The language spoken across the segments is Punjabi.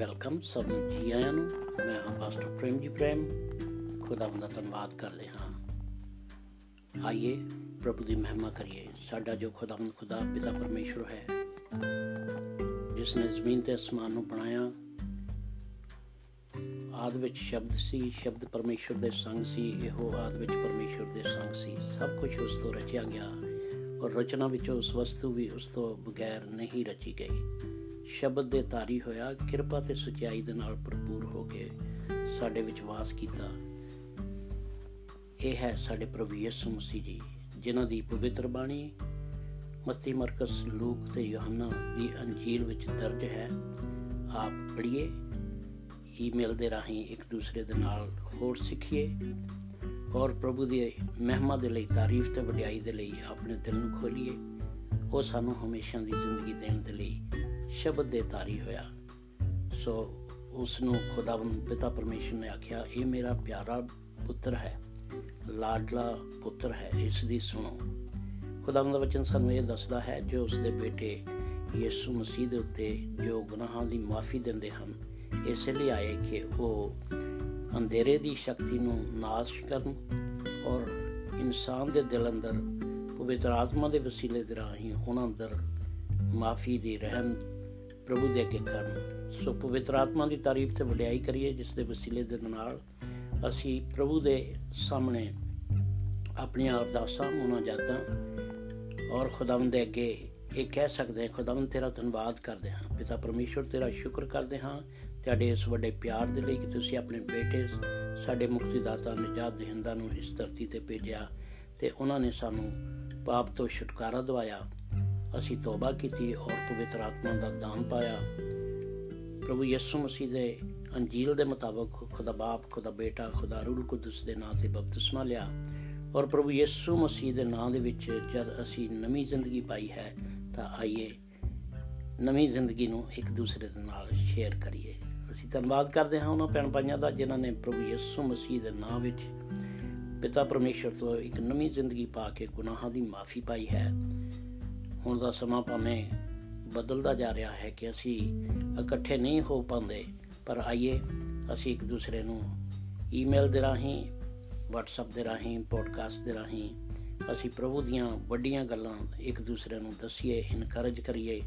ਵੈਲਕਮ ਸਭ ਨੂੰ ਜੀ ਆਇਆਂ ਨੂੰ। ਮੈਂ ਹਾਂ ਪਾਸਟਰ ਪ੍ਰੇਮ ਜੀ ਪ੍ਰੇਮ। ਖੁਦਾਵੰਦ ਦਾ ਧੰਨਵਾਦ ਕਰਦੇ ਹਾਂ। ਆਈਏ ਪ੍ਰਭੂ ਦੀ ਮਹਿਮਾ ਕਰੀਏ। ਸਾਡਾ ਜੋ ਖੁਦਾਵੰਦ ਖੁਦਾ, ਪਿਤਾ ਪਰਮੇਸ਼ਰ ਹੈ। ਜਿਸ ਨੇ ਜ਼ਮੀਨ ਤੇ ਅਸਮਾਨ ਨੂੰ ਬਣਾਇਆ। ਆਦ ਵਿੱਚ ਸ਼ਬਦ ਸੀ, ਸ਼ਬਦ ਪਰਮੇਸ਼ਰ ਦੇ ਸੰਗ ਸੀ, ਇਹੋ ਆਦ ਵਿੱਚ ਪਰਮੇਸ਼ਰ ਦੇ ਸੰਗ ਸੀ। ਸਭ ਕੁਝ ਉਸ ਤੋਂ ਰਚਿਆ ਗਿਆ ਔਰ ਰਚਨਾ ਵਿੱਚ ਉਸ ਵਸਤੂ ਵੀ ਉਸ ਤੋਂ ਬਗੈਰ ਨਹੀਂ ਰਚੀ ਗਈ। ਸ਼ਬਦ ਦੇ ਤਾਰੀ ਹੋਇਆ, ਕਿਰਪਾ ਤੇ ਸਚਾਈ ਦੇ ਨਾਲ ਭਰਪੂਰ ਹੋ ਕੇ ਸਾਡੇ ਵਿੱਚ ਵਾਸ ਕੀਤਾ। ਇਹ ਹੈ ਸਾਡੇ ਪ੍ਰਭੂ ਯਿਸੂ ਮਸੀਹ ਜੀ, ਜਿਨ੍ਹਾਂ ਦੀ ਪਵਿੱਤਰ ਬਾਣੀ ਮੱਤੀ ਮਰਕਸ ਲੂਕ ਤੇ ਯੋਹੰਨਾ ਦੀ ਅੰਜੀਲ ਵਿੱਚ ਦਰਜ ਹੈ। ਆਪ ਪੜ੍ਹੀਏ, ਈਮੇਲ ਦੇ ਰਾਹੀਂ ਇੱਕ ਦੂਸਰੇ ਦੇ ਨਾਲ ਹੋਰ ਸਿੱਖੀਏ ਔਰ ਪ੍ਰਭੂ ਦੀ ਮਹਿਮਾ ਦੇ ਲਈ, ਤਾਰੀਫ ਤੇ ਵਡਿਆਈ ਦੇ ਲਈ ਆਪਣੇ ਦਿਲ ਨੂੰ ਖੋਲੀਏ। ਉਹ ਸਾਨੂੰ ਹਮੇਸ਼ਾ ਦੀ ਜ਼ਿੰਦਗੀ ਦੇਣ ਦੇ ਲਈ ਸ਼ਬਦ ਦੇ ਤਾਰੀ ਹੋਇਆ। ਸੋ ਉਸ ਨੂੰ ਖੁਦਾਵੰਦ ਪਿਤਾ ਪਰਮੇਸ਼ਰ ਨੇ ਆਖਿਆ, ਇਹ ਮੇਰਾ ਪਿਆਰਾ ਪੁੱਤਰ ਹੈ, ਲਾਡਲਾ ਪੁੱਤਰ ਹੈ, ਇਸ ਦੀ ਸੁਣੋ। ਖੁਦਾਵੰਦ ਦਾ ਵਚਨ ਸਾਨੂੰ ਇਹ ਦੱਸਦਾ ਹੈ, ਜੋ ਉਸ ਦੇ ਬੇਟੇ ਯਿਸੂ ਮਸੀਹ ਦੇ ਉੱਤੇ ਜੋ ਗੁਨਾਹਾਂ ਦੀ ਮਾਫੀ ਦਿੰਦੇ ਹਨ, ਇਸ ਲਈ ਆਏ ਕਿ ਉਹ ਅੰਧੇਰੇ ਦੀ ਸ਼ਕਤੀ ਨੂੰ ਨਾਸ਼ ਕਰਨ ਔਰ ਇਨਸਾਨ ਦੇ ਦਿਲ ਅੰਦਰ ਪਵਿੱਤਰ ਆਤਮਾ ਦੇ ਵਸੀਲੇ ਦੇ ਰਾਹੀਂ ਉਹਨਾਂ ਅੰਦਰ ਮਾਫੀ ਦੀ ਰਹਿਮ ਪ੍ਰਭੂ ਦੇ ਅੱਗੇ ਕਰਨ। ਸੋ ਪਵਿੱਤਰ ਆਤਮਾ ਦੀ ਤਾਰੀਫ ਤੇ ਵਡਿਆਈ ਕਰੀਏ, ਜਿਸ ਦੇ ਵਸੀਲੇ ਦੇ ਨਾਲ ਅਸੀਂ ਪ੍ਰਭੂ ਦੇ ਸਾਹਮਣੇ ਆਪਣੀਆਂ ਅਰਦਾਸਾਂ ਮੁਨਾਜਾਤਾਂ ਔਰ ਖੁਦਾਵੰਦ ਦੇ ਅੱਗੇ ਇਹ ਕਹਿ ਸਕਦੇ ਹਾਂ, ਖੁਦਾਵੰਦ ਤੇਰਾ ਧੰਨਵਾਦ ਕਰਦੇ ਹਾਂ। ਪਿਤਾ ਪਰਮੇਸ਼ਵਰ, ਤੇਰਾ ਸ਼ੁਕਰ ਕਰਦੇ ਹਾਂ। ਤੁਹਾਡੇ ਇਸ ਵੱਡੇ ਪਿਆਰ ਦੇ ਲਈ ਕਿ ਤੁਸੀਂ ਆਪਣੇ ਬੇਟੇ, ਸਾਡੇ ਮੁਕਤੀਦਾਤਾ ਨਜਾਤ ਦੇਹਿੰਦਾ ਨੂੰ ਇਸ ਧਰਤੀ ਤੇ ਭੇਜਿਆ ਤੇ ਉਹਨਾਂ ਨੇ ਸਾਨੂੰ ਪਾਪ ਤੋਂ ਛੁਟਕਾਰਾ ਦਿਵਾਇਆ। ਅਸੀਂ ਤੋਬਾ ਕੀਤੀ ਔਰ ਪਵਿੱਤਰ ਆਤਮਾ ਦਾ ਦਾਨ ਪਾਇਆ। ਪ੍ਰਭੂ ਯਿਸੂ ਮਸੀਹ ਦੇ ਅੰਜੀਲ ਦੇ ਮੁਤਾਬਕ ਖੁਦਾ ਬਾਪ, ਖੁਦਾ ਬੇਟਾ, ਖੁਦਾ ਰੂਲ ਕੁਦਸ ਦੇ ਨਾਮ ਤੇ ਬਪਤਿਸਮਾ ਲਿਆ ਔਰ ਪ੍ਰਭੂ ਯਿਸੂ ਮਸੀਹ ਦੇ ਨਾਮ ਦੇ ਵਿੱਚ ਜਦ ਅਸੀਂ ਨਵੀਂ ਜ਼ਿੰਦਗੀ ਪਾਈ ਹੈ ਤਾਂ ਆਈਏ, ਨਵੀਂ ਜ਼ਿੰਦਗੀ ਨੂੰ ਇੱਕ ਦੂਸਰੇ ਦੇ ਨਾਲ ਸ਼ੇਅਰ ਕਰੀਏ। ਅਸੀਂ ਧੰਨਵਾਦ ਕਰਦੇ ਹਾਂ ਉਹਨਾਂ ਭੈਣ ਭਾਈਆਂ ਦਾ ਜਿਨ੍ਹਾਂ ਨੇ ਪ੍ਰਭੂ ਯਿਸੂ ਮਸੀਹ ਦੇ ਨਾਮ ਵਿੱਚ ਪਿਤਾ ਪਰਮੇਸ਼ਰ ਤੋਂ ਇੱਕ ਨਵੀਂ ਜ਼ਿੰਦਗੀ ਪਾ ਕੇ ਗੁਨਾਹਾਂ ਦੀ ਮਾਫੀ ਪਾਈ ਹੈ। ਹੁਣ ਦਾ ਸਮਾਂ ਭਾਵੇਂ ਬਦਲਦਾ ਜਾ ਰਿਹਾ ਹੈ ਕਿ ਅਸੀਂ ਇਕੱਠੇ ਨਹੀਂ ਹੋ ਪਾਉਂਦੇ, ਪਰ ਆਈਏ, ਅਸੀਂ ਇੱਕ ਦੂਸਰੇ ਨੂੰ ਈਮੇਲ ਦੇ ਰਾਹੀਂ, WhatsApp ਦੇ ਰਾਹੀਂ ਪੋਡਕਾਸਟ ਦੇ ਰਾਹੀਂ, ਅਸੀਂ ਪ੍ਰਭੂ ਦੀਆਂ ਵੱਡੀਆਂ ਗੱਲਾਂ ਇੱਕ ਦੂਸਰੇ ਨੂੰ ਦਸੀਏ ਇਨਕਰੇਜ ਕਰੀਏ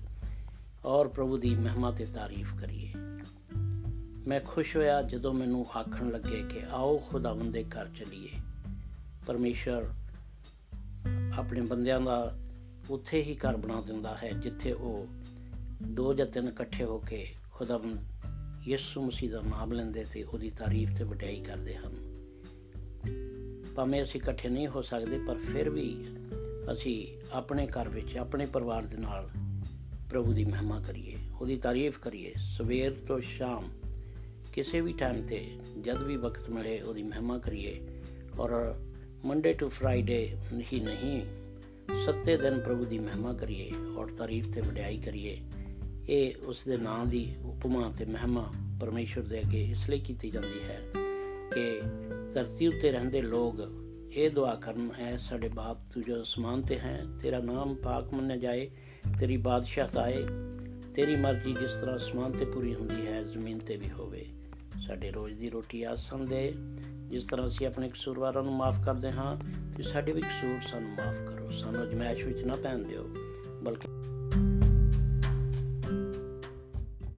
ਔਰ ਪ੍ਰਭੂ ਦੀ ਮਹਿਮਾ ਤੇ ਤਾਰੀਫ ਕਰੀਏ। ਮੈਂ ਖੁਸ਼ ਹੋਇਆ ਜਦੋਂ ਮੈਨੂੰ ਆਖਣ ਲੱਗੇ ਕਿ ਆਓ ਖੁਦਾਵੰਦ ਦੇ ਘਰ ਚਲੀਏ। ਪਰਮੇਸ਼ਰ ਆਪਣੇ ਬੰਦਿਆਂ ਦਾ ਉੱਥੇ ਹੀ ਘਰ ਬਣਾ ਦਿੰਦਾ ਹੈ, ਜਿੱਥੇ ਉਹ ਦੋ ਜਾਂ ਤਿੰਨ ਇਕੱਠੇ ਹੋ ਕੇ ਖੁਦਾਵੰਦ ਯਿਸੂ ਮਸੀਹ ਦਾ ਨਾਮ ਲੈਂਦੇ ਤੇ ਉਹਦੀ ਤਾਰੀਫ ਤੇ ਵਡਿਆਈ ਕਰਦੇ ਹਨ। ਭਾਵੇਂ ਅਸੀਂ ਇਕੱਠੇ ਨਹੀਂ ਹੋ ਸਕਦੇ, ਪਰ ਫਿਰ ਵੀ ਅਸੀਂ ਆਪਣੇ ਘਰ ਵਿੱਚ, ਆਪਣੇ ਪਰਿਵਾਰ ਦੇ ਨਾਲ ਪ੍ਰਭੂ ਦੀ ਮਹਿਮਾ ਕਰੀਏ, ਉਹਦੀ ਤਾਰੀਫ ਕਰੀਏ। ਸਵੇਰ ਤੋਂ ਸ਼ਾਮ ਕਿਸੇ ਵੀ ਟਾਈਮ ਤੇ ਜਦ ਵੀ ਵਕਤ ਮਿਲੇ, ਉਹਦੀ ਮਹਿਮਾ ਕਰੀਏ। ਔਰ ਮੰਡੇ ਟੂ ਫਰਾਈਡੇ ਨਹੀਂ ਨਹੀਂ ਸੱਤੇ ਦਿਨ ਪ੍ਰਭੂ ਦੀ ਮਹਿਮਾ ਕਰੀਏ ਔਰ ਤਾਰੀਫ ਤੇ ਵਡਿਆਈ ਕਰੀਏ। ਇਹ ਉਸ ਦੇ ਨਾਂ ਦੀ ਉਪਮਾ ਤੇ ਮਹਿਮਾ ਪਰਮੇਸ਼ਰ ਦੇ ਅੱਗੇ ਇਸ ਲਈ ਕੀਤੀ ਜਾਂਦੀ ਹੈ ਕਿ ਧਰਤੀ ਉੱਤੇ ਰਹਿੰਦੇ ਲੋਕ ਇਹ ਦੁਆ ਕਰਨ ਹੈ ਸਾਡੇ ਬਾਪ, ਤੂੰ ਜੋ ਅਸਮਾਨ ਤੇ ਹੈ, ਤੇਰਾ ਨਾਮ ਪਾਕ ਮੰਨਿਆ ਜਾਏ, ਤੇਰੀ ਬਾਦਸ਼ਾਹਤ ਆਏ, ਤੇਰੀ ਮਰਜ਼ੀ ਜਿਸ ਤਰ੍ਹਾਂ ਅਸਮਾਨ ਤੇ ਪੂਰੀ ਹੁੰਦੀ ਹੈ, ਜ਼ਮੀਨ ਤੇ ਵੀ ਹੋਵੇ। ਸਾਡੇ ਰੋਜ਼ ਦੀ ਰੋਟੀ ਆਸਨ ਦੇ ਜਿਸ ਤਰ੍ਹਾਂ ਅਸੀਂ ਆਪਣੇ ਕਸੂਰਵਾਰਾਂ ਨੂੰ ਮਾਫ ਕਰਦੇ ਹਾਂ, ਤੇ ਸਾਡੇ ਵੀ ਕਸੂਰ ਸਾਨੂੰ ਮਾਫ ਕਰੋ, ਸਾਨੂੰ ਅਜਮਾਇਸ਼ ਵਿੱਚ ਨਾ ਪੈਣ ਦਿਓ। ਬਲਕਿ